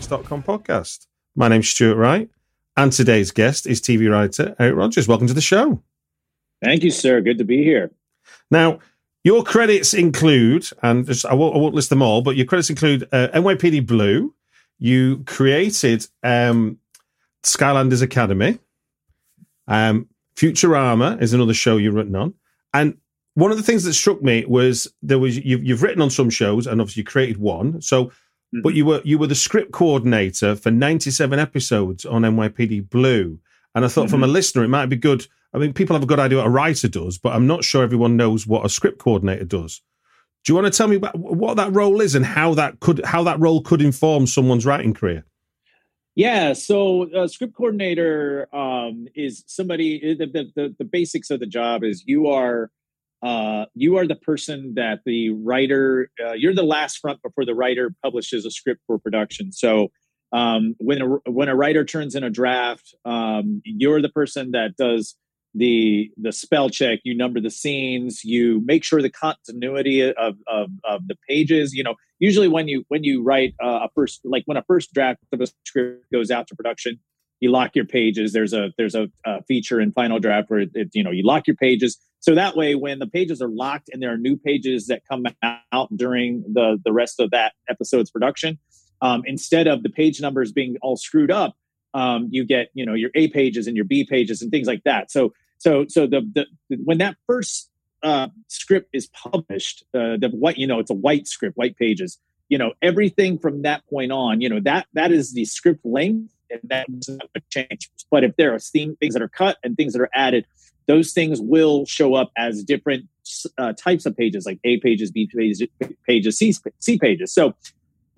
podcast. My name's Stuart Wright, and today's guest is TV writer Eric Rogers. Welcome to the show. Thank you, sir. Good to be here. Now, your credits include, and just, I, won't, I won't list them all, but your credits include uh, NYPD Blue. You created um, Skylanders Academy. Um, Futurama is another show you've written on, and one of the things that struck me was there was you've, you've written on some shows, and obviously you created one. So, but you were you were the script coordinator for ninety seven episodes on NYPD Blue, and I thought from a listener it might be good. I mean, people have a good idea what a writer does, but I'm not sure everyone knows what a script coordinator does. Do you want to tell me about what that role is and how that could how that role could inform someone's writing career? Yeah, so uh, script coordinator um, is somebody. The the the basics of the job is you are uh, you are the person that the writer. Uh, you're the last front before the writer publishes a script for production. So um, when a when a writer turns in a draft, um, you're the person that does the the spell check. You number the scenes. You make sure the continuity of of, of the pages. You know, usually when you when you write uh, a first like when a first draft of a script goes out to production, you lock your pages. There's a there's a, a feature in Final Draft where it, it, you know you lock your pages. So that way, when the pages are locked and there are new pages that come out during the the rest of that episode's production, um, instead of the page numbers being all screwed up, um, you get you know your A pages and your B pages and things like that. So so so the, the when that first uh, script is published, uh, the white you know it's a white script, white pages. You know everything from that point on. You know that that is the script length, and going change. But if there are thing, things that are cut and things that are added, those things will show up as different uh, types of pages, like A pages, B pages, C pages. So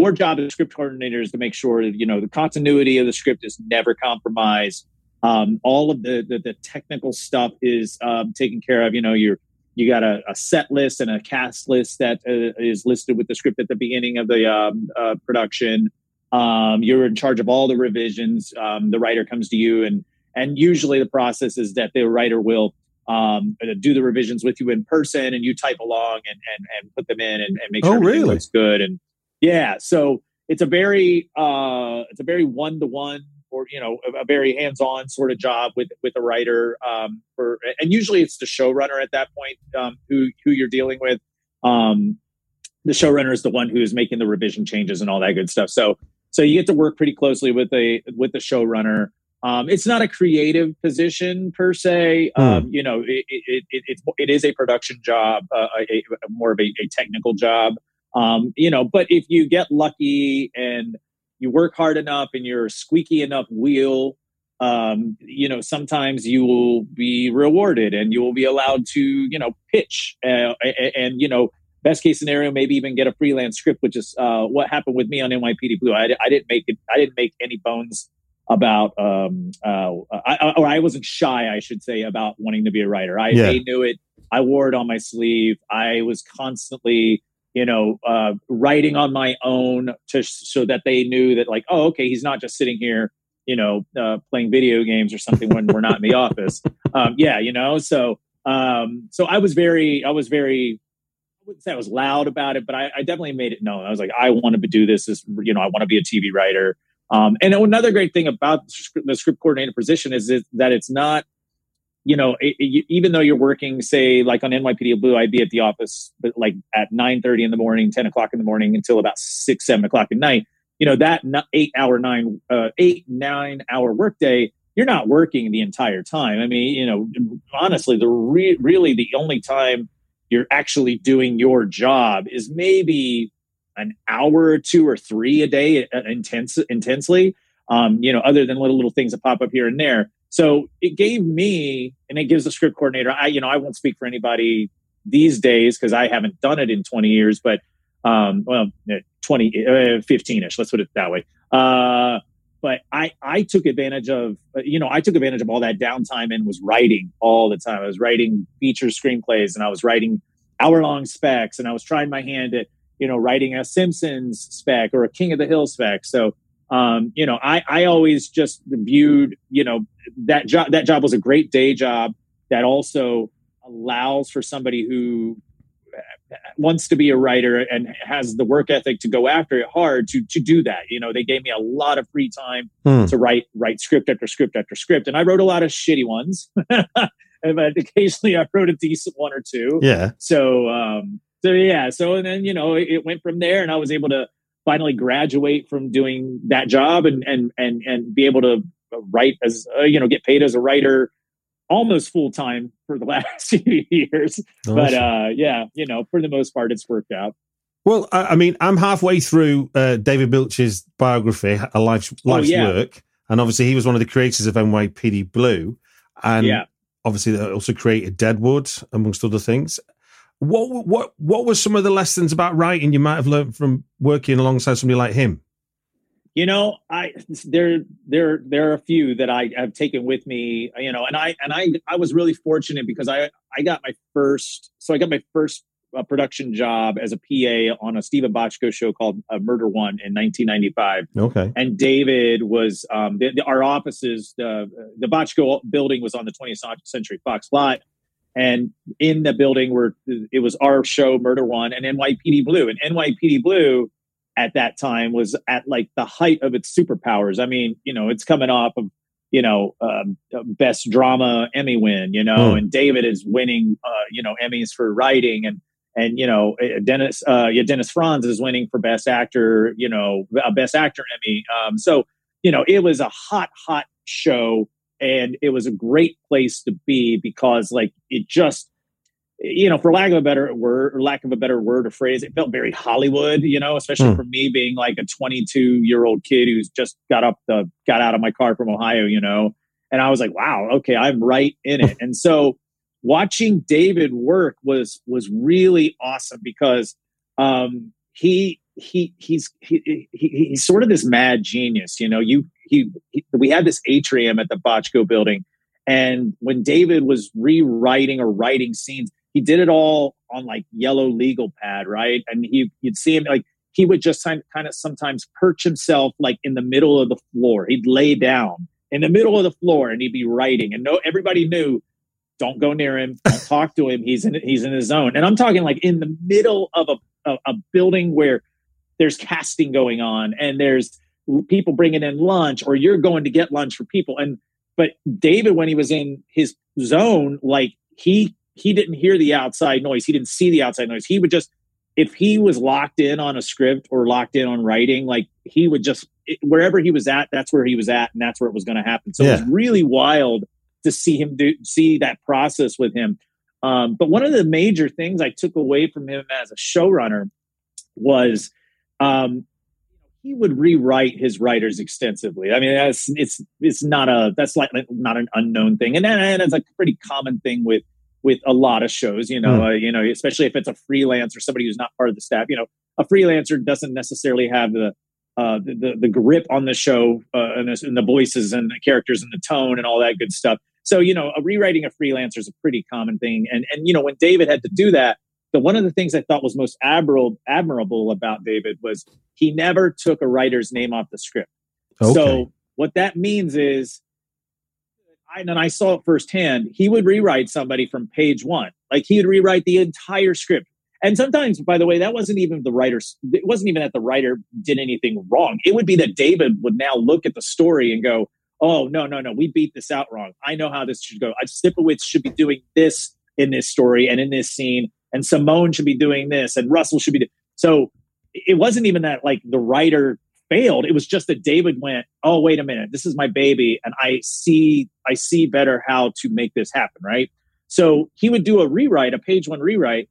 our job as script coordinators is to make sure that you know the continuity of the script is never compromised. Um, all of the, the the technical stuff is um, taken care of. You know, you're you got a, a set list and a cast list that uh, is listed with the script at the beginning of the um, uh, production. Um, you're in charge of all the revisions. Um, the writer comes to you, and and usually the process is that the writer will um, do the revisions with you in person, and you type along and and, and put them in and, and make Oh, sure everything really? looks good. And yeah, so it's a very uh, it's a very one to one or you know a, a very hands on sort of job with with a writer. Um, for and usually it's the showrunner at that point um, who who you're dealing with. Um, the showrunner is the one who is making the revision changes and all that good stuff. So so you get to work pretty closely with a with the showrunner. Um, it's not a creative position per se. Hmm. Um, you know, it, it, it, it, it is a production job, uh, a, a, more of a, a technical job. Um, you know, but if you get lucky and you work hard enough and you're a squeaky enough wheel, um, you know, sometimes you will be rewarded and you will be allowed to, you know, pitch uh, and, and, you know, best case scenario, maybe even get a freelance script, which is uh, what happened with me on NYPD Blue. I, I didn't make it. I didn't make any bones about, um, uh, I, or I wasn't shy, I should say, about wanting to be a writer. I Yeah. they knew it. I wore it on my sleeve. I was constantly, you know, uh, writing on my own to so that they knew that, like, oh, okay, he's not just sitting here, you know, uh, playing video games or something when we're not in the office. Um, yeah, you know, so um, so I was very, I was very wouldn't say I was loud about it, but I, I definitely made it known. I was like, I want to do this. As you know, I want to be a TV writer. Um, and another great thing about the script coordinator position is that it's not, you know, it, it, even though you're working, say, like on NYPD Blue, I'd be at the office, but like at nine thirty in the morning, ten o'clock in the morning until about six, seven o'clock at night. You know, that eight hour, nine, uh, eight, nine hour workday, you're not working the entire time. I mean, you know, honestly, the re- really the only time you're actually doing your job is maybe an hour or two or three a day uh, intense intensely um, you know other than little little things that pop up here and there so it gave me and it gives the script coordinator i you know i won't speak for anybody these days because i haven't done it in 20 years but um, well 20 uh, 15ish let's put it that way uh, but I, I took advantage of, uh, you know, I took advantage of all that downtime and was writing all the time. I was writing feature screenplays and I was writing hour long specs and I was trying my hand at, you know, writing a Simpsons spec or a King of the Hill spec. So, um, you know, I, I always just viewed, you know, that job, that job was a great day job that also allows for somebody who wants to be a writer and has the work ethic to go after it hard to to do that. You know, they gave me a lot of free time hmm. to write write script after script after script, and I wrote a lot of shitty ones. but occasionally I wrote a decent one or two. Yeah. So um so yeah, so and then you know it, it went from there, and I was able to finally graduate from doing that job and and and and be able to write as uh, you know get paid as a writer almost full time for the last few years. Awesome. But uh, yeah, you know, for the most part, it's worked out. Well, I, I mean, I'm halfway through uh, David Milch's biography, a life's, oh, life's oh, yeah. work, and obviously he was one of the creators of NYPD Blue, and yeah. obviously they also created Deadwood, amongst other things. What what what were some of the lessons about writing you might have learned from working alongside somebody like him? You know, I there there there are a few that I have taken with me. You know, and I and I I was really fortunate because I I got my first so I got my first uh, production job as a PA on a Steven Bochco show called uh, Murder One in 1995. Okay, and David was um, the, the, our offices. The the Bochco building was on the 20th Century Fox lot. And in the building where it was our show, Murder One, and NYPD Blue. And NYPD Blue at that time was at like the height of its superpowers. I mean, you know, it's coming off of you know um, best drama Emmy win, you know, mm. and David is winning uh, you know Emmys for writing and and you know uh, Dennis uh, yeah Dennis Franz is winning for best actor, you know, a best actor Emmy. Um, so you know, it was a hot hot show and it was a great place to be because like it just you know, for lack of a better word or lack of a better word or phrase, it felt very Hollywood, you know, especially mm. for me being like a 22 year old kid who's just got up the, got out of my car from Ohio, you know, and I was like, wow, okay, I'm right in it. and so watching David work was, was really awesome because, um, he, he, he's, he, he, he's sort of this mad genius, you know, you, he, he we had this atrium at the Bochco building. And when David was rewriting or writing scenes, he did it all on like yellow legal pad, right? And he you'd see him like he would just kind of sometimes perch himself like in the middle of the floor. He'd lay down in the middle of the floor and he'd be writing. And no, everybody knew, don't go near him, don't talk to him. He's in he's in his zone. And I'm talking like in the middle of a, a, a building where there's casting going on and there's people bringing in lunch or you're going to get lunch for people. And but David, when he was in his zone, like he he didn't hear the outside noise. He didn't see the outside noise. He would just, if he was locked in on a script or locked in on writing, like he would just, wherever he was at, that's where he was at and that's where it was going to happen. So yeah. it was really wild to see him do, see that process with him. Um, but one of the major things I took away from him as a showrunner was, um, he would rewrite his writers extensively. I mean, that's it's it's not a that's like not an unknown thing, and and it's a pretty common thing with with a lot of shows, you know, mm. uh, you know, especially if it's a freelance or somebody who's not part of the staff, you know, a freelancer doesn't necessarily have the, uh, the, the, the grip on the show uh, and, the, and, the, voices and the characters and the tone and all that good stuff. So, you know, a rewriting a freelancer is a pretty common thing. And, and, you know, when David had to do that, the one of the things I thought was most admirable, admirable about David was he never took a writer's name off the script. Okay. So what that means is I, and I saw it firsthand. He would rewrite somebody from page one. Like he would rewrite the entire script. And sometimes, by the way, that wasn't even the writer's, it wasn't even that the writer did anything wrong. It would be that David would now look at the story and go, oh, no, no, no, we beat this out wrong. I know how this should go. Sipowicz should be doing this in this story and in this scene, and Simone should be doing this, and Russell should be. Do- so it wasn't even that like the writer failed. It was just that David went, oh, wait a minute, this is my baby, and I see, I see better how to make this happen, right? So he would do a rewrite, a page one rewrite,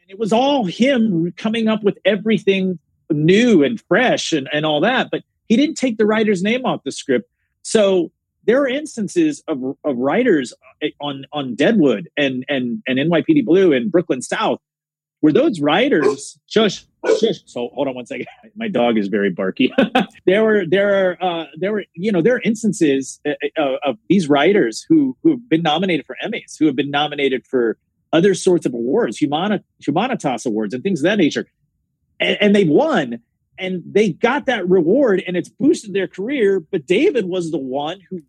and it was all him coming up with everything new and fresh and, and all that. But he didn't take the writer's name off the script. So there are instances of, of writers on on Deadwood and and and NYPD Blue and Brooklyn South where those writers shush shush so hold on one second. My dog is very barky. There were there are uh, there were you know there are instances uh, uh, of these writers who who have been nominated for Emmys who have been nominated for other sorts of awards Humanitas awards and things of that nature. And, and they've won and they got that reward and it's boosted their career but David was the one who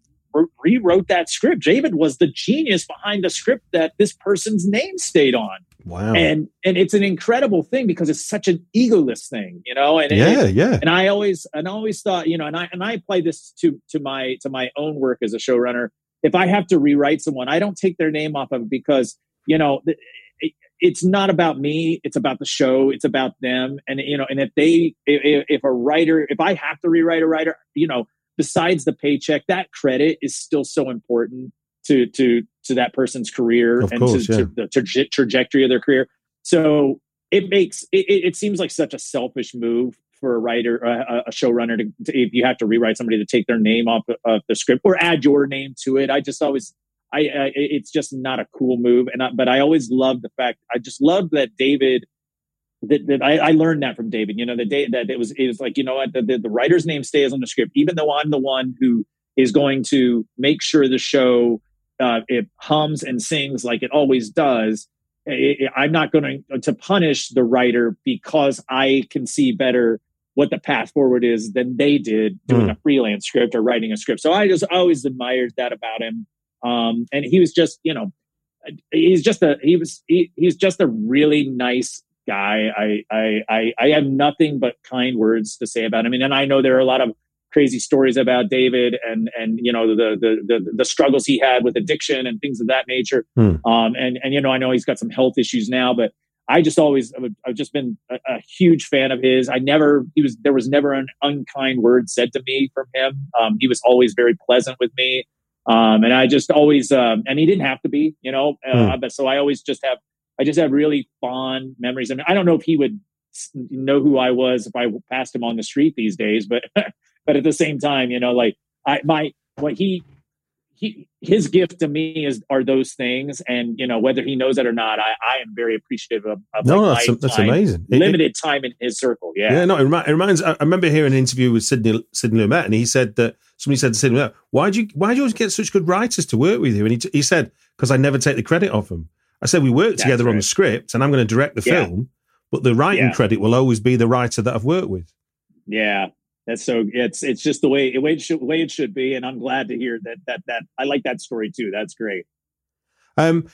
rewrote that script. David was the genius behind the script that this person's name stayed on. Wow. And and it's an incredible thing because it's such an egoless thing, you know. And yeah, and, yeah. And I always and I always thought, you know, and I and I apply this to to my to my own work as a showrunner. If I have to rewrite someone, I don't take their name off of it because you know it, it's not about me. It's about the show. It's about them. And you know, and if they if, if a writer, if I have to rewrite a writer, you know, besides the paycheck, that credit is still so important to to to that person's career Of and course, to, yeah. to the traje- trajectory of their career. So it makes it, it it seems like such a selfish move for a writer, a, a showrunner, to, to if you have to rewrite somebody to take their name off of the script or add your name to it. I just always. I, I it's just not a cool move, and I, but I always love the fact. I just love that David that, that I, I, learned that from David. You know, the day that it was it was like you know what the, the, the, writer's name stays on the script, even though I'm the one who is going to make sure the show uh, it hums and sings like it always does. It, it, I'm not going to to punish the writer because I can see better what the path forward is than they did doing Mm. a freelance script or writing a script. So I just always admired that about him. Um, and he was just you know he's just a he was he, he's just a really nice guy. I, I, I, I have nothing but kind words to say about him. And, and I know there are a lot of crazy stories about David and, and, you know, the, the, the, the struggles he had with addiction and things of that nature. Hmm. Um, and, and, you know, I know he's got some health issues now, but I just always, I've just been a, a huge fan of his. I never, he was, there was never an unkind word said to me from him. Um, he was always very pleasant with me. Um, and I just always, um, and he didn't have to be, you know, uh, but so I always just have, I just have really fond memories. I mean, I don't know if he would know who I was if I passed him on the street these days, but but at the same time, you know, like I my what he he his gift to me is are those things, and you know whether he knows it or not, I I am very appreciative of, of No, like, that's my that's amazing. It- it- limited time in his circle. Yeah, Yeah, no, it, it reminds. I I remember hearing an interview with Sidney Sidney Lumet, and he said that somebody said to Sidney Lumet, "Why do you why do you always get such good writers to work with you?" And he, t- he said, "Because I never take the credit off them. I said we work That's together on the script, and I'm going to direct the Yeah. film, but the writing Yeah. credit will always be the writer that I've worked with." Yeah, that's so. It's it's just the way the way it should way it should be, and I'm glad to hear that that that I like that story too. That's great. Um,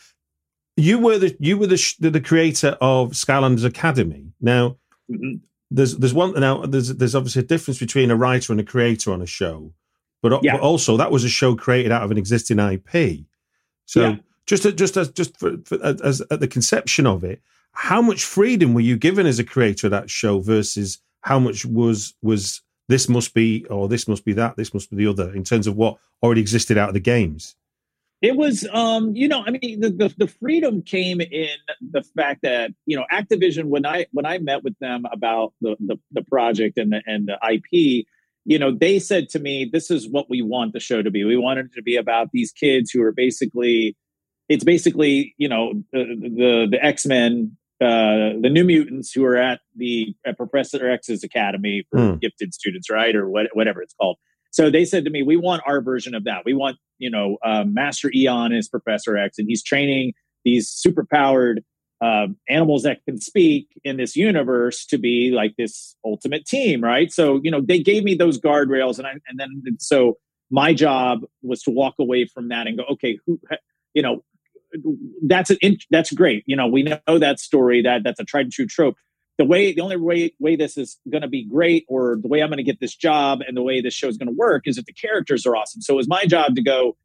you were the you were the the, the creator of Skylanders Academy. Now, Mhm. there's there's one now there's there's obviously a difference between a writer and a creator on a show, but, Yeah. but also that was a show created out of an existing IP. So Yeah. just to, just as just for, for, as at the conception of it, how much freedom were you given as a creator of that show versus how much was was this must be or this must be that this must be the other in terms of what already existed out of the games? It was, um, you know, I mean, the, the the freedom came in the fact that you know Activision when I when I met with them about the the, the project and the and the IP, you know, they said to me, "This is what we want the show to be. We wanted it to be about these kids who are basically, it's basically, you know, the the, the X Men." Uh, the New Mutants who are at the at Professor X's academy for Hmm. gifted students, right, or what, whatever it's called. So they said to me, "We want our version of that. We want you know, uh, Master Eon is Professor X, and he's training these superpowered uh, animals that can speak in this universe to be like this ultimate team, right? So, you know, they gave me those guardrails, and I, and then so my job was to walk away from that and go, okay, who, you know, that's an that's great. You know, we know that story that that's a tried and true trope. The way the only way way this is going to be great, or the way I'm going to get this job, and the way this show is going to work is if the characters are awesome. So it was my job to go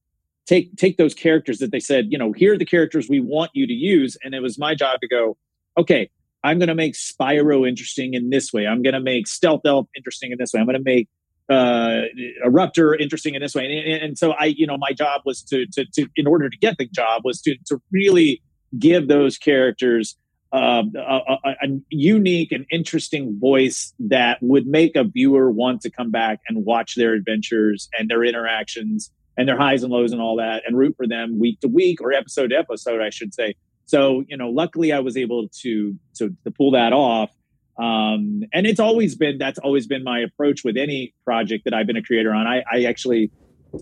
take take those characters that they said, you know, here are the characters we want you to use, and it was my job to go, okay, I'm going to make Spyro interesting in this way. I'm going to make Stealth Elf interesting in this way. I'm going to make uh, Eruptor interesting in this way. And, and, so I, you know, my job was to, to, to, in order to get the job was to, to really give those characters uh, a, a, a, unique and interesting voice that would make a viewer want to come back and watch their adventures and their interactions and their highs and lows and all that and root for them week to week or episode to episode, I should say. So, you know, luckily I was able to, to, to pull that off. Um, and it's always been, that's always been my approach with any project that I've been a creator on. I, I actually,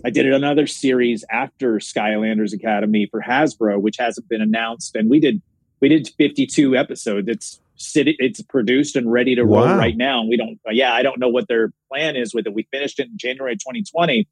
I did it another series after Skylanders Academy for Hasbro, which hasn't been announced. And we did, we did 52 episodes. It's it's produced and ready to roll right now. And we don't, yeah, I don't know what their plan is with it. We finished it in January 2020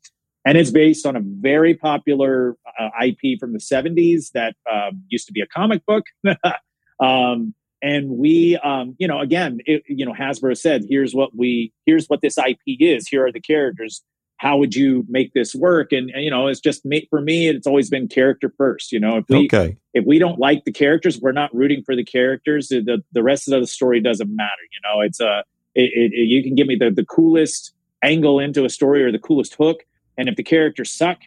and it's based on a very popular uh, IP from the 70s that um, used to be a comic book. um, and we, um, you know, again, it, you know, Hasbro said, "Here's what we, here's what this IP is. Here are the characters. How would you make this work?" And, and you know, it's just me, for me. It's always been character first. You know, if we okay. if we don't like the characters, we're not rooting for the characters. The the rest of the story doesn't matter. You know, it's a uh, it, it, you can give me the the coolest angle into a story or the coolest hook and if the characters suck,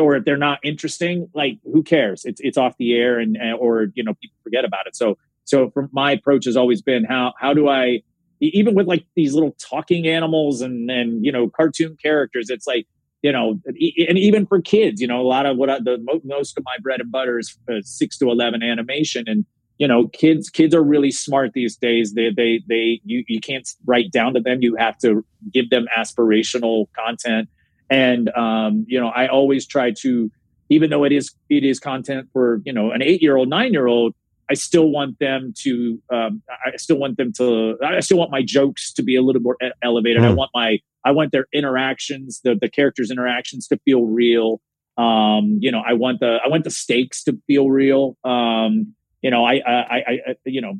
or if they're not interesting, like who cares? It's it's off the air, and or you know people forget about it. So so from my approach has always been how how do I even with like these little talking animals and and you know cartoon characters, it's like you know and even for kids, you know a lot of what I, the most of my bread and butter is uh, six to eleven animation and you know kids kids are really smart these days they they they you, you can't write down to them you have to give them aspirational content and um, you know i always try to even though it is it is content for you know an eight year old nine year old i still want them to um, i still want them to i still want my jokes to be a little more elevated. Mm. i want my i want their interactions the the characters interactions to feel real. Um, you know i want the i want the stakes to feel real. Um, you know, I, I, I, I you know,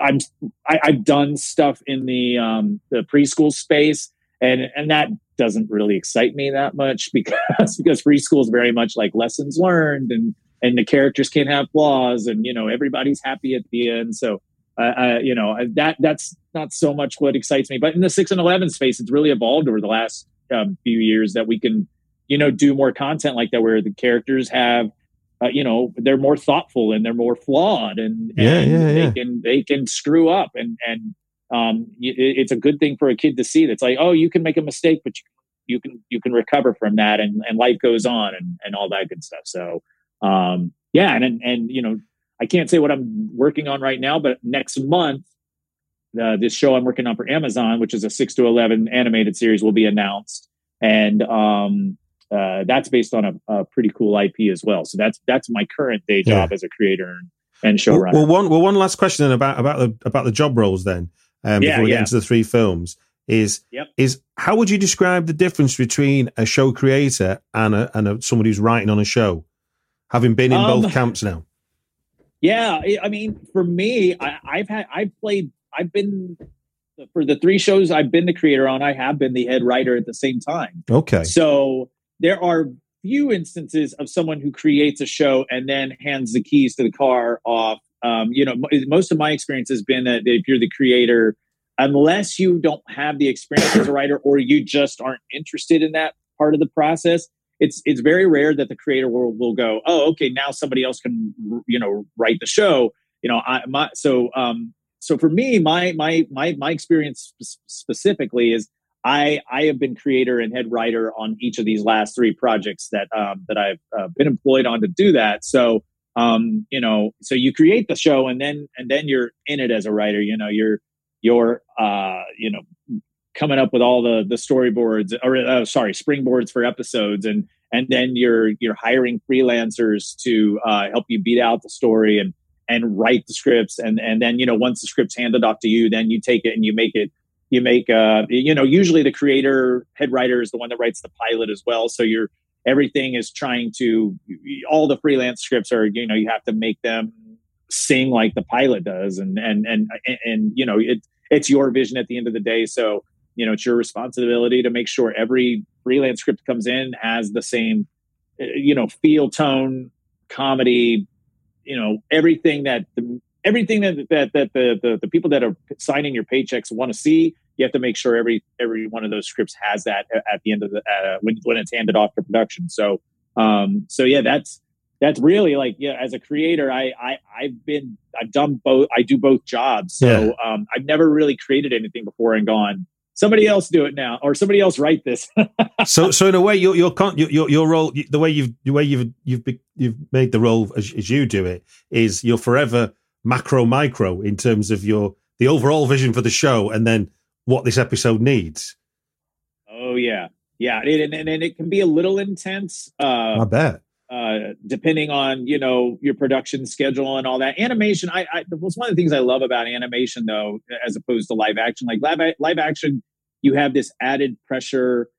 I'm, I, I've done stuff in the, um, the preschool space and, and that doesn't really excite me that much because, because preschool is very much like lessons learned and, and the characters can't have flaws and, you know, everybody's happy at the end. So, uh, you know, that, that's not so much what excites me, but in the six and 11 space, it's really evolved over the last um, few years that we can, you know, do more content like that where the characters have uh, you know they're more thoughtful and they're more flawed and, yeah, and yeah, they can they can screw up and and um, it, it's a good thing for a kid to see that's like oh you can make a mistake but you, you can you can recover from that and, and life goes on and, and all that good stuff so um, yeah and, and and you know i can't say what i'm working on right now but next month uh, this show i'm working on for amazon which is a 6 to 11 animated series will be announced and um, uh, that's based on a, a, pretty cool IP as well. So that's that's my current day job yeah. as a creator and, and showrunner. Well, well, one well one last question then about about the about the job roles then. Um, yeah, before we yeah. get into the three films, is yep. is how would you describe the difference between a show creator and a, and a, somebody who's writing on a show, having been in um, both camps now? Yeah, I mean, for me, I, I've had I've played I've been for the three shows I've been the creator on, I have been the head writer at the same time. Okay. So there are few instances of someone who creates a show and then hands the keys to the car off. Um, you know, most of my experience has been that if you're the creator, unless you don't have the experience as a writer or you just aren't interested in that part of the process, it's it's very rare that the creator will, will go, oh, okay, now somebody else can you know write the show. You know, I my so um so for me, my my my my experience specifically is I I have been creator and head writer on each of these last three projects that um, that I've uh, been employed on to do that. So um, you know, so you create the show and then and then you're in it as a writer. You know, you're you're uh, you know coming up with all the the storyboards or uh, sorry springboards for episodes and and then you're you're hiring freelancers to uh, help you beat out the story and and write the scripts and and then you know once the script's handed off to you then you take it and you make it you make uh you know usually the creator head writer is the one that writes the pilot as well so you're everything is trying to all the freelance scripts are you know you have to make them sing like the pilot does. And and and and, and you know it it's your vision at the end of the day. So you know it's your responsibility to make sure every freelance script comes in has the same you know feel tone comedy you know everything that the everything that that, that the, the the people that are signing your paychecks want to see you have to make sure every every one of those scripts has that at the end of the uh, when when it's handed off to production. So um so yeah that's that's really like yeah as a creator i i i've been i've done both i do both jobs. So Yeah. um i've never really created anything before and gone somebody else do it now or somebody else write this. So so in a way your your your your, role the way you've the way you've you've you've made the role as, as you do it is you're forever macro micro in terms of your the overall vision for the show and then what this episode needs oh yeah yeah and, and, and it can be a little intense uh i bet uh, depending on you know your production schedule and all that. Animation, I, I was one of the things I love about animation though, as opposed to live action. Like live live action, you have this added pressure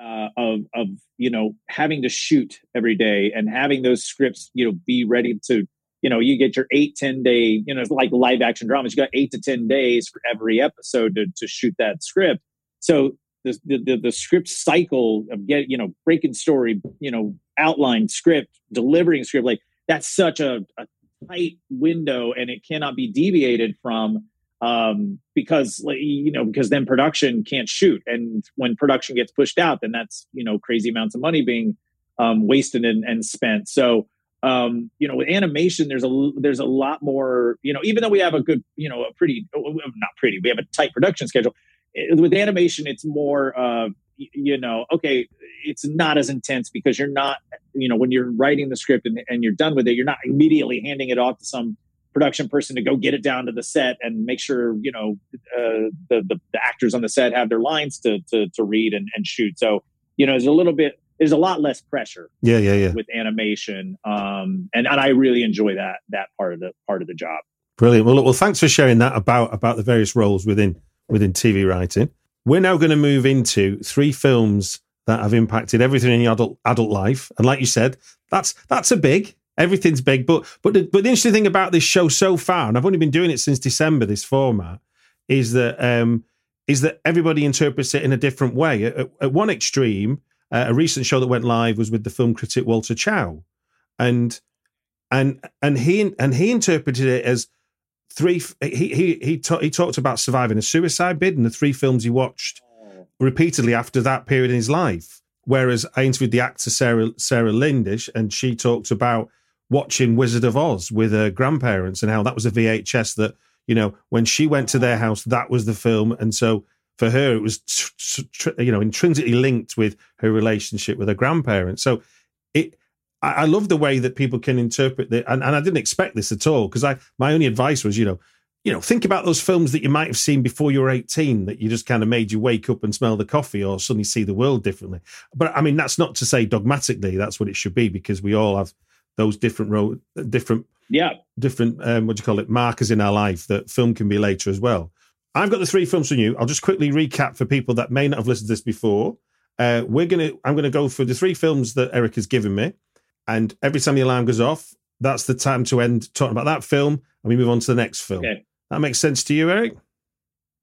uh, of of you know having to shoot every day and having those scripts you know be ready to you know you get your eight ten day you know it's like live action dramas you got eight to ten days for every episode to, to shoot that script. So the, the the script cycle of get you know breaking story you know outline script delivering script like that's such a, a tight window and it cannot be deviated from um because you know because then production can't shoot. And when production gets pushed out then that's you know crazy amounts of money being um wasted and, and spent. So um you know with animation there's a there's a lot more you know even though we have a good you know a pretty not pretty we have a tight production schedule with animation it's more uh you know okay it's not as intense because you're not you know when you're writing the script and, and you're done with it you're not immediately handing it off to some production person to go get it down to the set and make sure you know uh, the, the, the actors on the set have their lines to to, to read and, and shoot. So you know there's a little bit there's a lot less pressure yeah yeah yeah with animation um and, and i really enjoy that that part of the part of the job brilliant well, well thanks for sharing that about about the various roles within within tv writing we're now going to move into three films that have impacted everything in your adult adult life. And like you said, that's that's a big. Everything's big. But but the, but the interesting thing about this show so far, and I've only been doing it since December, this format, is that um, is that everybody interprets it in a different way. At, at one extreme, uh, a recent show that went live was with the film critic Walter Chaw, and and and he and he interpreted it as three. He he he, ta- he talked about surviving a suicide bid and the three films he watched repeatedly after that period in his life. Whereas I interviewed the actor Sarah Sarah Lindish, and she talked about watching Wizard of Oz with her grandparents and how that was a VHS that you know when she went to their house that was the film, and so for her it was tr- tr- you know intrinsically linked with her relationship with her grandparents. So it. I I love the way that people can interpret it, and, and I didn't expect this at all because I my only advice was, you know, you know, think about those films that you might have seen before you were 18 that you just kind of made you wake up and smell the coffee or suddenly see the world differently. But I mean, that's not to say dogmatically that's what it should be because we all have those different ro- different yeah different um, what do you call it markers in our life that film can be later as well. I've got the three films from you. I'll just quickly recap for people that may not have listened to this before. Uh, we're gonna I'm gonna go through the three films that Eric has given me, and every time the alarm goes off, that's the time to end talking about that film, and we move on to the next film. Okay. That makes sense to you, Eric?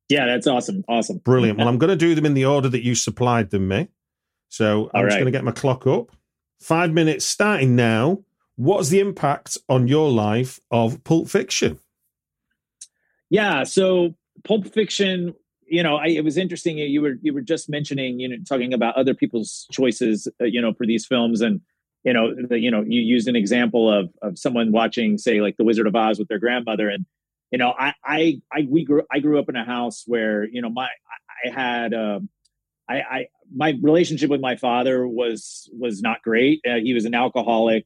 yeah that's awesome awesome Brilliant. Well, I'm going to do them in the order that you supplied them me. So I'm All just right. going to get my clock up. Five minutes starting now. What's the impact on your life of Pulp Fiction? Yeah, so Pulp Fiction, you know, I, it was interesting. You were you were just mentioning, you know, talking about other people's choices, uh, you know, for these films, and you know, the, you know, you used an example of of someone watching, say, like The Wizard of Oz with their grandmother, and you know, I I, I we grew I grew up in a house where you know my I, had. Um, I, I my relationship with my father was was not great. Uh, he was an alcoholic,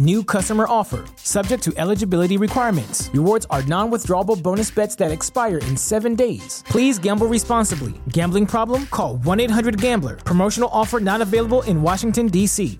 New customer offer, subject to eligibility requirements. Rewards are non withdrawable bonus bets that expire in seven days. Please gamble responsibly. Gambling problem? Call 1 800 Gambler. Promotional offer not available in Washington, D.C.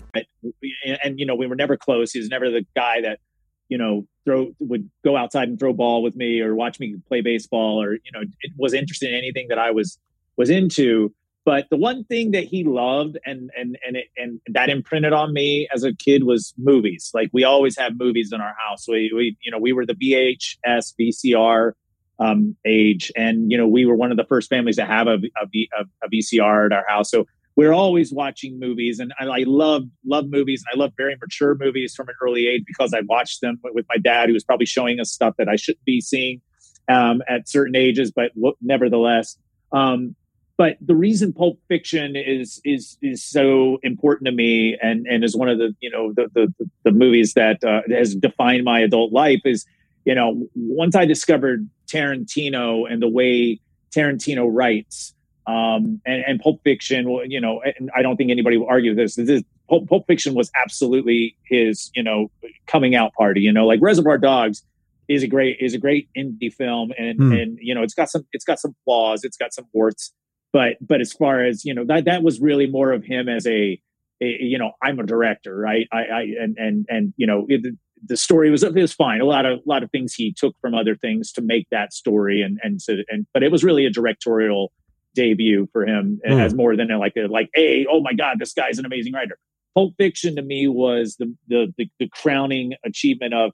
and you know we were never close. He was never the guy that you know throw would go outside and throw ball with me or watch me play baseball or you know was interested in anything that I was was into. But the one thing that he loved and and and it, and that imprinted on me as a kid was movies. Like we always had movies in our house. We we you know we were the VHS VCR um, age, and you know we were one of the first families to have a, a, a VCR at our house. So we're always watching movies, and I, I love love movies, and I love very mature movies from an early age because I watched them with my dad, who was probably showing us stuff that I shouldn't be seeing um, at certain ages, but nevertheless. Um, but the reason Pulp Fiction is is is so important to me, and and is one of the you know the the, the movies that uh, has defined my adult life is you know once I discovered Tarantino and the way Tarantino writes, um, and, and Pulp Fiction, well, you know, and I don't think anybody will argue this. this is, Pulp, Pulp Fiction was absolutely his you know coming out party. You know, like Reservoir Dogs is a great is a great indie film, and Hmm. and you know it's got some it's got some flaws, it's got some warts but but as far as you know that that was really more of him as a, a you know i'm a director right? I i and and and you know it, the story was it was fine. A lot of a lot of things he took from other things to make that story and and so and but it was really a directorial debut for him Hmm. as more than like a, like hey oh my god this guy's an amazing writer. Pulp fiction to me was the the the, the crowning achievement of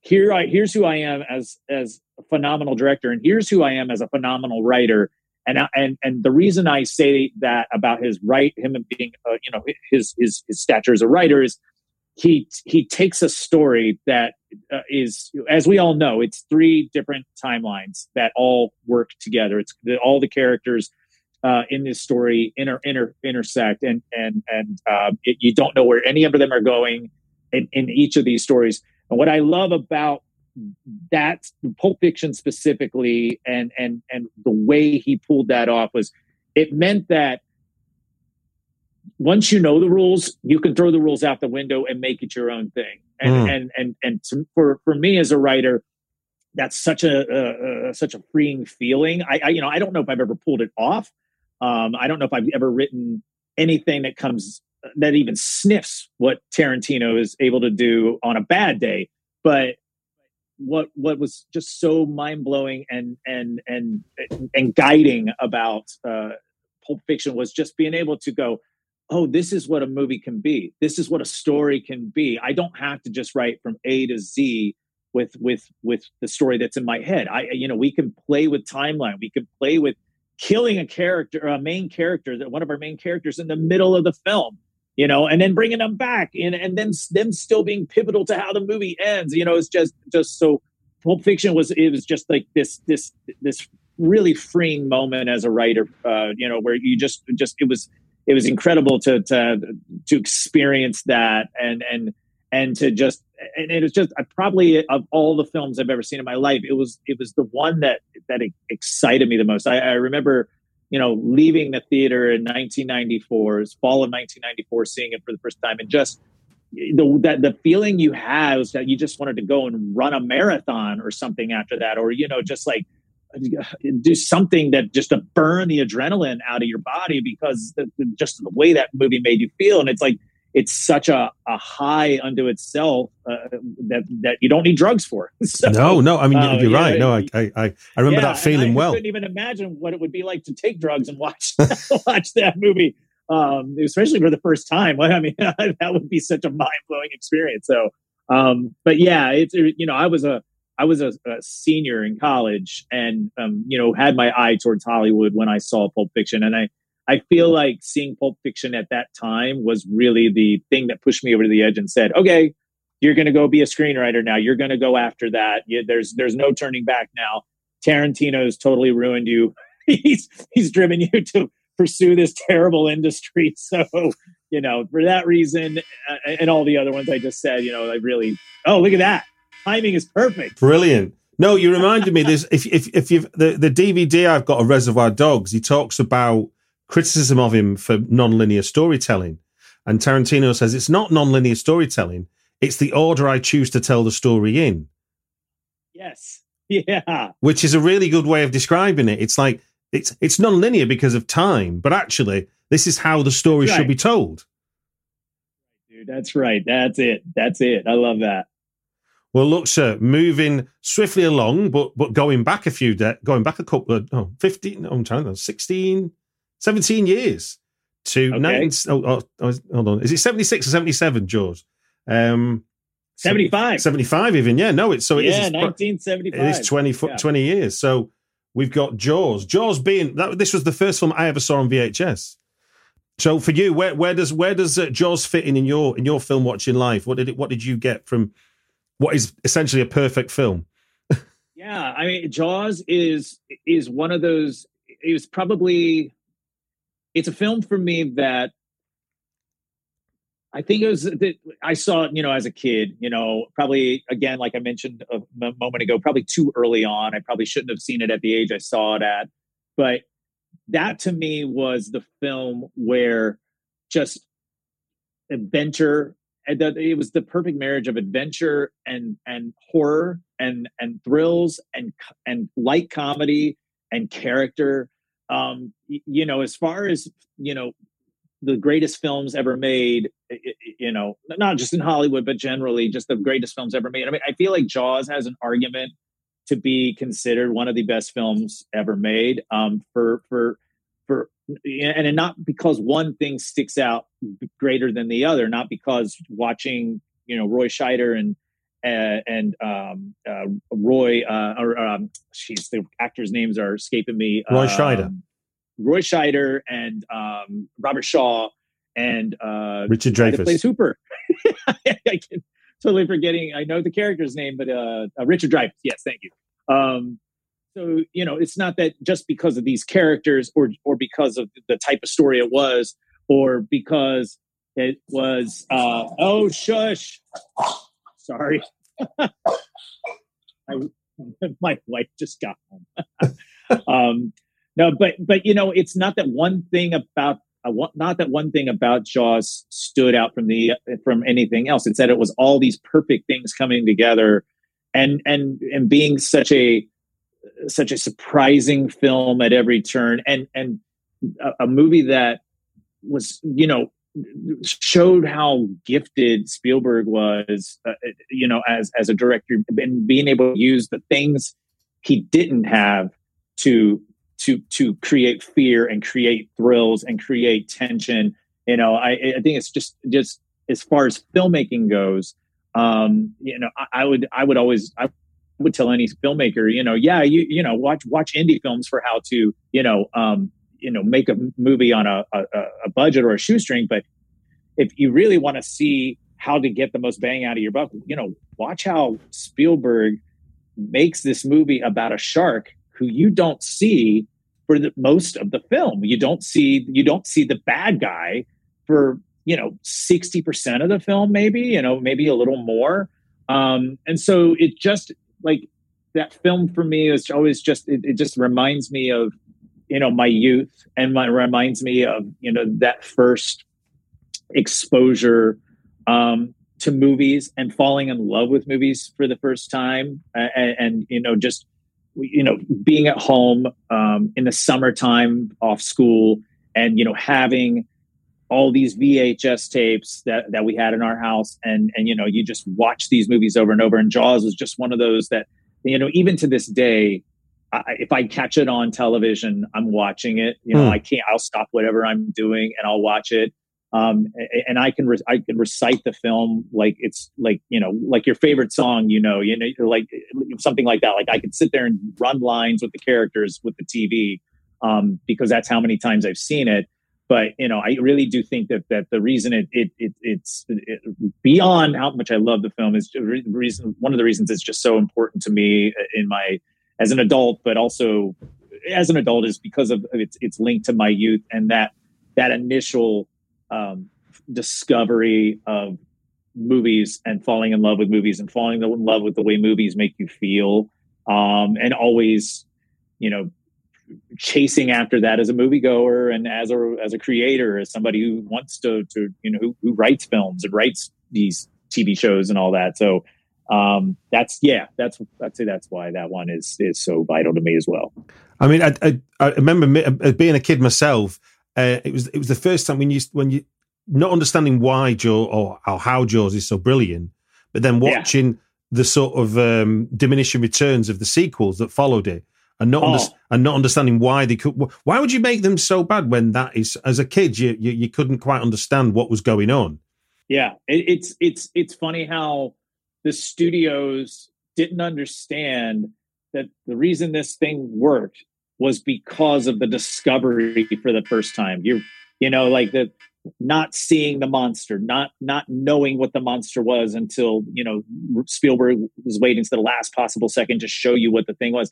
here i here's who i am as as a phenomenal director and here's who i am as a phenomenal writer and and and the reason I say that about his right, him being uh, you know his his his stature as a writer is he he takes a story that uh, is as we all know it's three different timelines that all work together. It's the, all the characters uh, in this story inter, inter intersect and and and uh, it, you don't know where any of them are going in, in each of these stories. And what I love about that Pulp Fiction specifically, and and and the way he pulled that off was, it meant that once you know the rules, you can throw the rules out the window and make it your own thing. And Mm. and and and to, for for me as a writer, that's such a, a such a freeing feeling. I, I you know I don't know if I've ever pulled it off. Um, I don't know if I've ever written anything that comes that even sniffs what Tarantino is able to do on a bad day. But what what was just so mind blowing and and and and guiding about uh, Pulp Fiction was just being able to go, oh, this is what a movie can be. This is what a story can be. I don't have to just write from A to Z with with with the story that's in my head. I you know we can play with timeline. We can play with killing a character, a main character, that one of our main characters in the middle of the film you know, and then bringing them back and, and then them still being pivotal to how the movie ends. You know, it's just just so Pulp Fiction was it was just like this this this really freeing moment as a writer. Uh, you know, where you just just it was it was incredible to to to experience that and and and to just and it was just I probably of all the films I've ever seen in my life, it was it was the one that that excited me the most. I, I remember you know, leaving the theater in 1994, fall of 1994, seeing it for the first time, and just the that the feeling you had was that you just wanted to go and run a marathon or something after that, or you know, just like do something that just to burn the adrenaline out of your body because the, just the way that movie made you feel, and it's like it's such a, a high unto itself uh, that that you don't need drugs for. So, no, no. I mean, uh, you're yeah, right. No, I, I, I I remember yeah, that feeling I well. couldn't even imagine what it would be like to take drugs and watch watch that movie. um, especially for the first time. I mean, that would be such a mind blowing experience. So, um, but yeah, it's you know, I was a I was a, a senior in college, and um, you know, had my eye towards Hollywood when I saw Pulp Fiction, and I I feel like seeing Pulp Fiction at that time was really the thing that pushed me over the edge and said, okay, you're going to go be a screenwriter now. You're going to go after that. You, there's there's no turning back now. Tarantino's totally ruined you. he's he's driven you to pursue this terrible industry. So you know, for that reason, uh, and all the other ones I just said, you know, I really oh look at that timing is perfect. Brilliant. No, you reminded me. This if if if you've the the DVD I've got a Reservoir Dogs. He talks about criticism of him for non-linear storytelling, and Tarantino says it's not non-linear storytelling it's the order I choose to tell the story in. Yes. Yeah. Which is a really good way of describing it. It's like it's it's non-linear because of time, but actually this is how the story right. should be told. Dude, that's right. That's it. That's it. I love that. Well, look, sir, moving swiftly along, but but going back a few de- going back a couple of oh, 15, I'm trying to 16, 17 years to okay. 19, oh, oh, hold on. Is it 76 or 77, George? Um, 75. 75 even, yeah. No, it's so it yeah, is, 1975. It is 20, yeah. 20 years. So we've got Jaws. Jaws being that this was the first film I ever saw on VHS. So for you, where where does where does uh, Jaws fit in in your in your film watching life? What did it what did you get from what is essentially a perfect film? yeah, I mean Jaws is is one of those it was probably it's a film for me that I think it was that I saw it, you know, as a kid, you know, probably again, like I mentioned a moment ago, probably too early on. I probably shouldn't have seen it at the age I saw it at. But that to me was the film where just adventure it was the perfect marriage of adventure and and horror and and thrills and and light comedy and character um you know as far as you know the greatest films ever made you know not just in hollywood but generally just the greatest films ever made. I mean i feel like jaws has an argument to be considered one of the best films ever made. Um, for for for and not because one thing sticks out greater than the other not because watching you know roy scheider and uh, and um, uh, roy uh, or um, jeez the actors names are escaping me roy scheider um, Roy Scheider and um, Robert Shaw and uh, Richard Dreyfuss plays Hooper. I can totally forgetting. I know the character's name, but uh, uh, Richard Dreyfuss. Yes, thank you. Um, so you know, it's not that just because of these characters, or or because of the type of story it was, or because it was. Uh, oh, shush! Sorry, I, my wife just got home. um, no, but but you know, it's not that one thing about uh, not that one thing about Jaws stood out from the from anything else. It's that it was all these perfect things coming together, and and and being such a such a surprising film at every turn, and and a, a movie that was you know showed how gifted Spielberg was, uh, you know, as as a director, and being able to use the things he didn't have to to to create fear and create thrills and create tension. You know, I, I think it's just just as far as filmmaking goes. Um, you know, I, I would I would always I would tell any filmmaker, you know, yeah, you you know, watch watch indie films for how to you know um, you know make a movie on a, a, a budget or a shoestring, but if you really want to see how to get the most bang out of your buck, you know, watch how Spielberg makes this movie about a shark who you don't see for the most of the film. You don't see you don't see the bad guy for you know 60% of the film maybe you know maybe a little more um and so it just like that film for me is always just it, it just reminds me of you know my youth and my reminds me of you know that first exposure um to movies and falling in love with movies for the first time and, and you know just you know, being at home um, in the summertime off school and, you know, having all these VHS tapes that, that we had in our house. And, and, you know, you just watch these movies over and over. And Jaws was just one of those that, you know, even to this day, I, if I catch it on television, I'm watching it. You know, Hmm. I can't. I'll stop whatever I'm doing and I'll watch it. Um, and I can re- I can recite the film like it's like you know like your favorite song. You know, you know, like something like that. Like I could sit there and run lines with the characters with the TV um, because that's how many times I've seen it. But you know, I really do think that that the reason it it, it it's it, beyond how much I love the film is reason one of the reasons it's just so important to me in my as an adult, but also as an adult is because of its its link to my youth and that that initial um, discovery of movies and falling in love with movies and falling in love with the way movies make you feel um, and always you know chasing after that as a moviegoer and as a as a creator as somebody who wants to to you know who, who writes films and writes these TV shows and all that. So um that's yeah that's i'd say that's why that one is is so vital to me as well I mean, I, I, I remember me, uh, being a kid myself. Uh, it was it was the first time when you when you not understanding why Joe or, or how Jaws is so brilliant, but then Yeah. watching the sort of um, diminishing returns of the sequels that followed it, and not Oh. under, and not understanding why they could. Why would you make them so bad when that is as a kid you you, you couldn't quite understand what was going on. Yeah, it, it's it's it's funny how the studios didn't understand that the reason this thing worked was because of the discovery for the first time. You you know like the not seeing the monster, not not knowing what the monster was until you know Spielberg was waiting to the last possible second to show you what the thing was.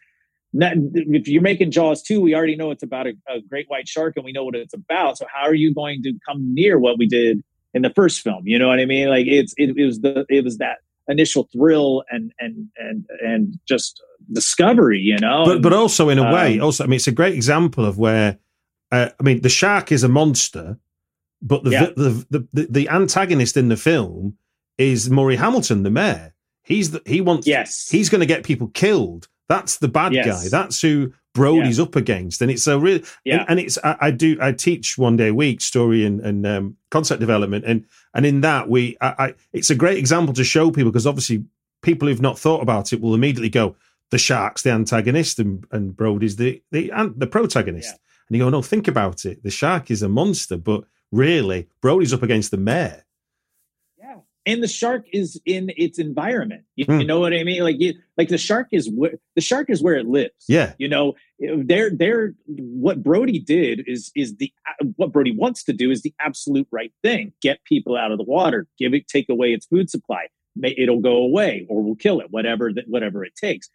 If you're making Jaws 2, we already know it's about a, a great white shark and we know what it's about. So how are you going to come near what we did in the first film? You know what I mean? Like it's it, it was the it was that initial thrill and and and and just discovery, you know. but but also in a way, um, also I mean, it's a great example of where uh, I mean, the shark is a monster, but the, Yeah. the, the the the antagonist in the film is Murray Hamilton, the mayor. He's the, he wants yes, he's going to get people killed. That's the bad Yes. guy. That's who Brody's up against, and it's a real yeah, and, and it's I, I do I teach one day a week story and, and um, concept development. And and in that we I, I it's a great example to show people because obviously people who've not thought about it will immediately go the shark's the antagonist and and Brody's the the and the protagonist. Yeah. and you go no think about it. The shark is a monster. But really Brody's up against the mayor. yeah. And the shark is in its environment. You, Hmm. you know what I mean? Like you, like the shark is where the shark is where it lives. yeah you know they're they're what brody did is is the what brody wants to do is the absolute right thing get people out of the water give it take away its food supply it'll go away or we'll kill it whatever that whatever it takes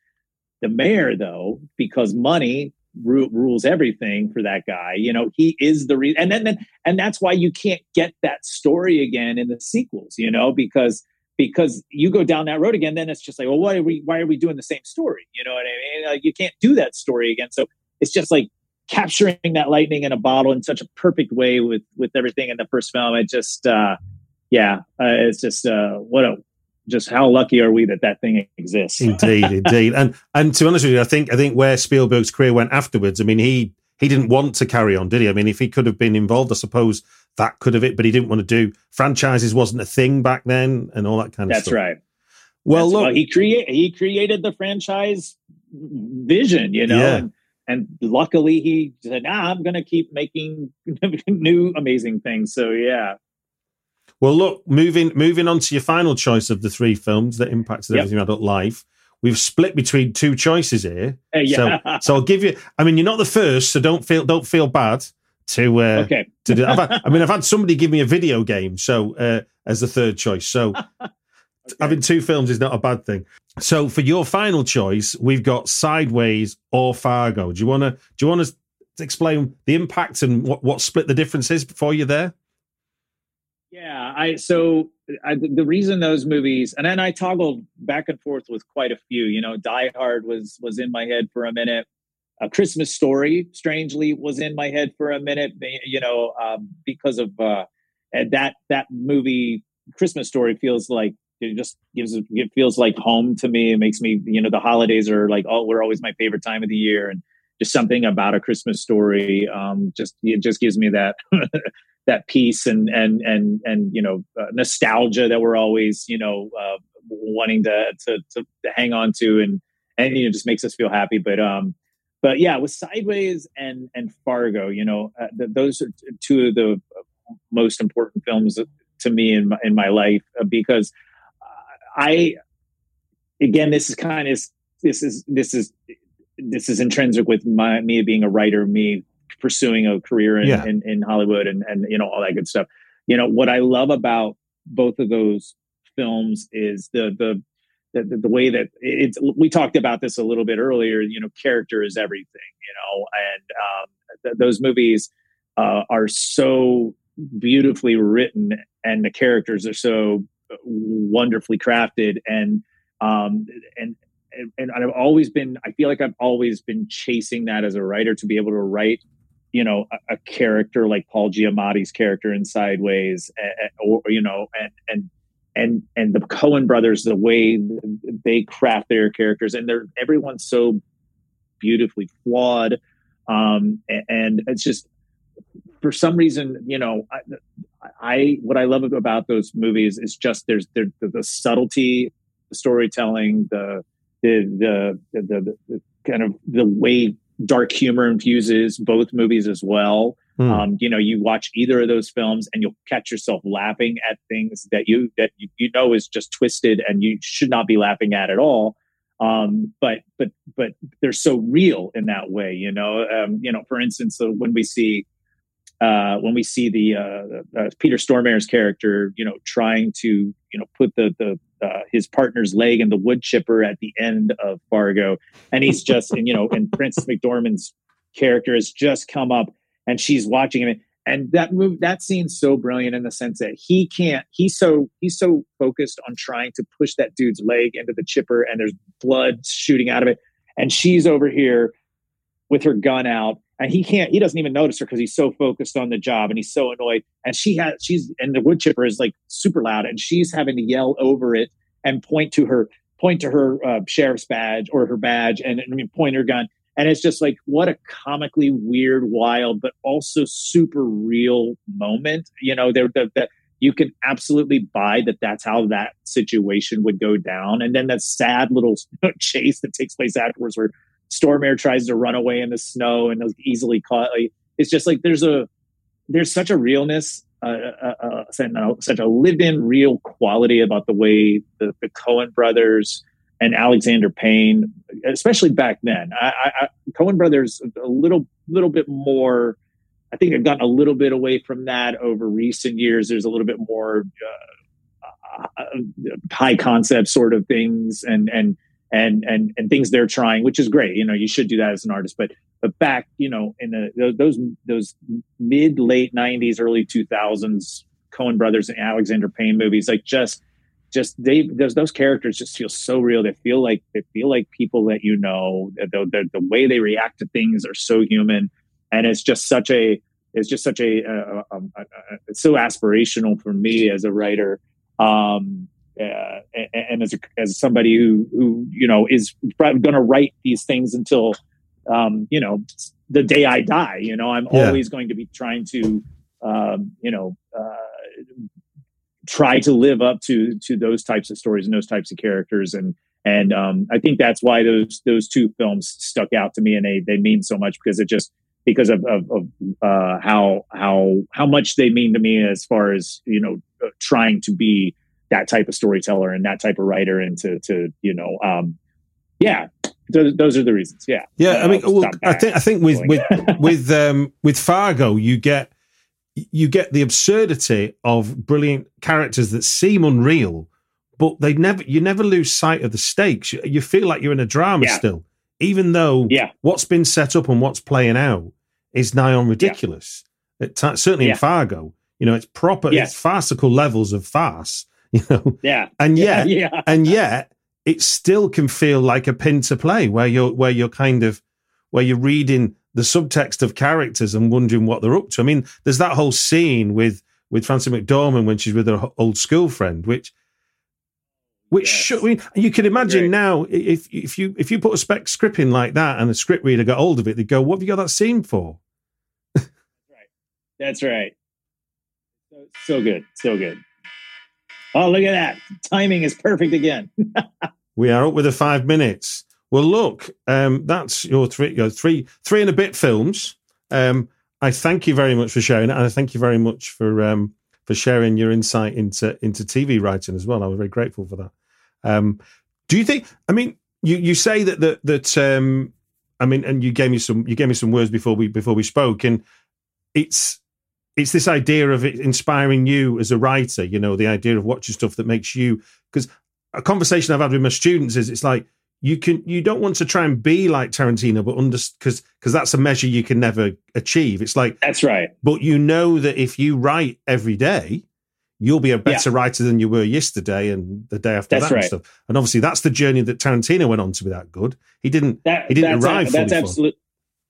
the mayor though because money ru- rules everything for that guy you know he is the reason and then, then and that's why you can't get that story again in the sequels you know because because you go down that road again, then it's just like, well, why are we why are we doing the same story? You know what I mean? Like you can't do that story again. So it's just like capturing that lightning in a bottle in such a perfect way with with everything in the first film. It just uh yeah, uh, it's just uh what a just how lucky are we that that thing exists? Indeed, indeed, and and to be honest with you, I think I think where Spielberg's career went afterwards. I mean, he he didn't want to carry on, did he? I mean, if he could have been involved, I suppose that could have it, but he didn't want to do franchises. wasn't a thing back then, and all that kind of stuff. That's stuff. right. Well, That's- look, he create he created the franchise vision, you know. Yeah. And, and luckily he said, nah, I'm gonna keep making new amazing things. So yeah. Well, look. Moving moving on to your final choice of the three films that impacted Yep. everything adult life. We've split between two choices here. Uh, yeah. So, so I'll give you. I mean, you're not the first, so don't feel don't feel bad to uh, okay. to do. I've had, I mean, I've had somebody give me a video game, so uh, as the third choice. So having two films is not a bad thing. So for your final choice, we've got Sideways or Fargo. Do you want to? Do you want to explain the impact and what what split the difference is before you're there? Yeah, I so I, the reason those movies, and then I toggled back and forth with quite a few. You know, Die Hard was was in my head for a minute. A Christmas Story, strangely, was in my head for a minute. You know, um, because of uh, that that movie, Christmas Story, feels like it just gives it it feels like home to me. It makes me, you know, the holidays are like oh, we're always my favorite time of the year, and just something about a Christmas Story, um, just it just gives me that. that peace and and and and you know uh, nostalgia that we're always you know uh, wanting to, to to to hang on to and and you know just makes us feel happy. But um but yeah, with Sideways and and Fargo, you know, uh, th- those are t- two of the most important films to me in my, in my life uh, because I again this is kind of this is this is this is intrinsic with my me being a writer, me pursuing a career in, Yeah. in, in Hollywood and and you know all that good stuff. You know what I love about both of those films is the the the, the way that it's we talked about this a little bit earlier you know character is everything you know and um, th- those movies uh, are so beautifully written and the characters are so wonderfully crafted and um and and, and I've always been I feel like I've always been chasing that as a writer to be able to write you know a, a character like Paul Giamatti's character in Sideways eh, or you know and and and and the Coen brothers the way they craft their characters and they're everyone's so beautifully flawed um and it's just for some reason you know I, I what I love about those movies is just there's there, the, the subtlety, the storytelling, the the, the the the the kind of the way dark humor infuses both movies as well. Hmm. Um, you know, you watch either of those films and you'll catch yourself laughing at things that you that you, you know is just twisted and you should not be laughing at at all. Um, but but but they're so real in that way. You know, um, you know, for instance, so when we see uh, when we see the uh, uh, Peter Stormare's character, you know, trying to you know put the the uh, his partner's leg in the wood chipper at the end of Fargo, and he's just and you know, and Frances McDormand's character has just come up, and she's watching him, and that move that scene's so brilliant in the sense that he can't he's so he's so focused on trying to push that dude's leg into the chipper, and there's blood shooting out of it, and she's over here with her gun out and he can't he doesn't even notice her because he's so focused on the job and he's so annoyed. And she has she's and the wood chipper is like super loud and she's having to yell over it and point to her point to her uh, sheriff's badge or her badge and I mean point her gun. And it's just like what a comically weird wild but also super real moment you know there that the you can absolutely buy that that's how that situation would go down. And then that sad little chase that takes place afterwards where Stormare tries to run away in the snow and easily caught like, it's just like there's a there's such a realness uh, uh, uh, such a- lived-in real quality about the way the, the coen brothers and alexander payne especially back then. I, I, I coen brothers a little little bit more i think i've gotten a little bit away from that over recent years. There's a little bit more uh, uh, high concept sort of things and and and and and things they're trying, which is great. You know, you should do that as an artist. But but back, you know, in the those those mid late '90s, early 2000s, Coen Brothers and Alexander Payne movies, like just just they those those characters just feel so real. They feel like they feel like people that you know. The the, the way they react to things are so human, and it's just such a it's just such a, um, uh, uh, it's so aspirational for me as a writer. Um, uh, and, as a, as somebody who who you know is going to write these things until um, you know the day I die. You know, I'm Yeah. always going to be trying to um, you know uh, try to live up to to those types of stories and those types of characters and and um, I think that's why those those two films stuck out to me and they they mean so much because it just because of, of, of uh, how how how much they mean to me as far as you know uh, trying to be that type of storyteller and that type of writer and to to you know um yeah those, those are the reasons yeah Yeah, I mean, well, I think I think with with with um, with Fargo, you get you get the absurdity of brilliant characters that seem unreal, but they never you never lose sight of the stakes. You, you feel like you're in a drama Yeah. still, even though yeah what's been set up and what's playing out is nigh on ridiculous. At ti- certainly Yeah. in Fargo, you know, it's proper, it's farcical levels of farce. You know, yeah and yet yeah and yet it still can feel like a Pinter play where you're where you're kind of where you're reading the subtext of characters and wondering what they're up to. I mean, there's that whole scene with with Frances McDormand when she's with her old school friend, which which Yes. should, I mean, you can imagine Great. now if if you if you put a spec script in like that and a script reader got hold of it, they'd go, "What have you got that scene for?" Right, that's right so, so good so good oh look at that timing is perfect again We are up with the five minutes. Well, look, um, that's your three, your three, three and a bit films. Um, I thank you very much for sharing and I thank you very much for um, for sharing your insight into into TV writing as well. I was very grateful for that. Um, do you think? I mean, you you say that that that um, I mean, and you gave me some you gave me some words before we before we spoke, and it's it's this idea of it inspiring you as a writer. You know, the idea of watching stuff that makes you because a conversation I've had with my students is it's like you can you don't want to try and be like Tarantino, but under because because that's a measure you can never achieve. It's like That's right. but you know that if you write every day, you'll be a better writer than you were yesterday and the day after That's that and stuff. And obviously, that's the journey that Tarantino went on to be that good. He didn't. That, He didn't that's, arrive That's fully formed. absolute.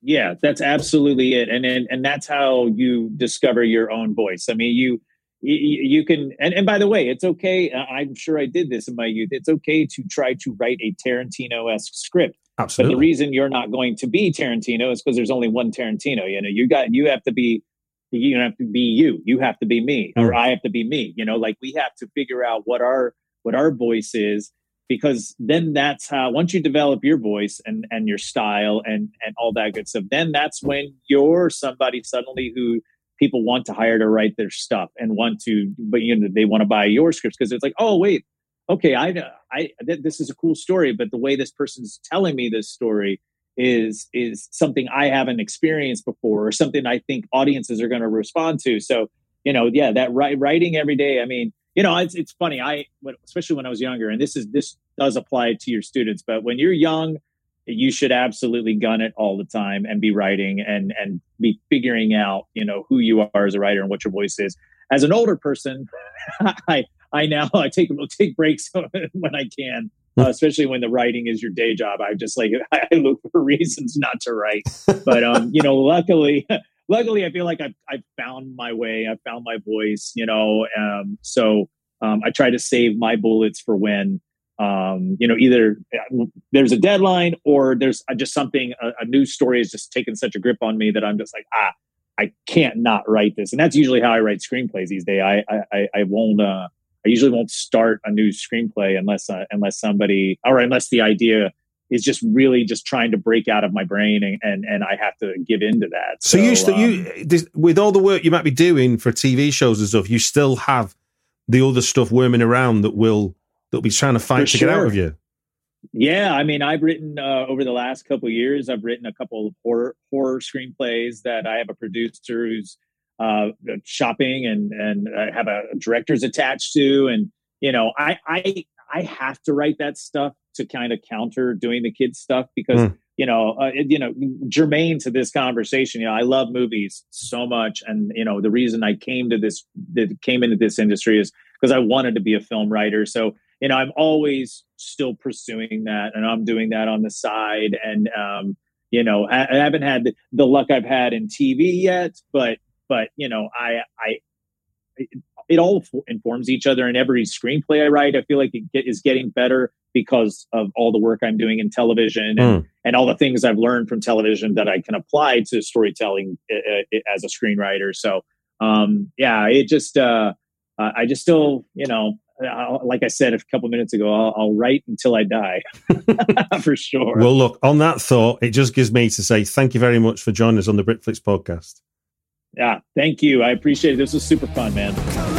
Yeah, that's absolutely it, and, and and that's how you discover your own voice. I mean, you you, you can, and, and by the way, it's okay. uh, I'm sure I did this in my youth. It's okay to try to write a Tarantino esque script, Absolutely. but the reason you're not going to be Tarantino is because there's only one Tarantino. You know, you got you have to be. You have to be you. You have to be me, or Mm. I have to be me. You know, like we have to figure out what our what our voice is because then that's how once you develop your voice and and your style and and all that good stuff then that's when you're somebody suddenly who people want to hire to write their stuff and want to but you know they want to buy your scripts because it's like oh wait okay i i th- this is a cool story but the way this person's telling me this story is is something i haven't experienced before or something i think audiences are going to respond to. So you know yeah that wri- writing every day i mean you know it's, it's funny i especially when i was younger and this is this does apply to your students but when you're young you should absolutely gun it all the time and be writing and and be figuring out you know who you are as a writer and what your voice is. As an older person i i now i take take breaks when i can uh, especially when the writing is your day job. I just like i look for reasons not to write. But um you know luckily luckily i feel like i've, I've found my way i've found my voice you know um so um, i try to save my bullets for when um, you know either uh, there's a deadline or there's uh, just something a, a news story has just taken such a grip on me that i'm just like ah i can't not write this. And that's usually how i write screenplays these days. I i, I won't uh, i usually won't start a new screenplay unless uh, unless somebody or unless the idea is just really just trying to break out of my brain and and, and i have to give into that So, you still um, you this, with all the work you might be doing for TV shows and stuff, you still have the other stuff worming around that will that'll be trying to fight to get out of you. Yeah, I mean, I've written uh, over the last couple of years. I've written a couple of horror horror screenplays that I have a producer who's uh, shopping and and I have a director's attached to, and you know, I I I have to write that stuff to kind of counter doing the kids stuff because Mm. you know uh, you know germane to this conversation. You know, I love movies so much, and you know, the reason I came to this that came into this industry is because I wanted to be a film writer. So you know, I'm always still pursuing that and I'm doing that on the side. And, um, you know, I, I haven't had the, the luck I've had in TV yet, but, but, you know, I, I, it, all f- informs each other and every screenplay I write, I feel like it get, is getting better because of all the work I'm doing in television and, Mm. and all the things I've learned from television that I can apply to storytelling uh, as a screenwriter. So, um, yeah, it just, uh, uh, I just still, you know, I'll, like I said a couple minutes ago, I'll, I'll write until I die, for sure. Well, look, on that thought, it just gives me to say thank you very much for joining us on the Britflix podcast. yeah, thank you. I appreciate it. This was super fun, man.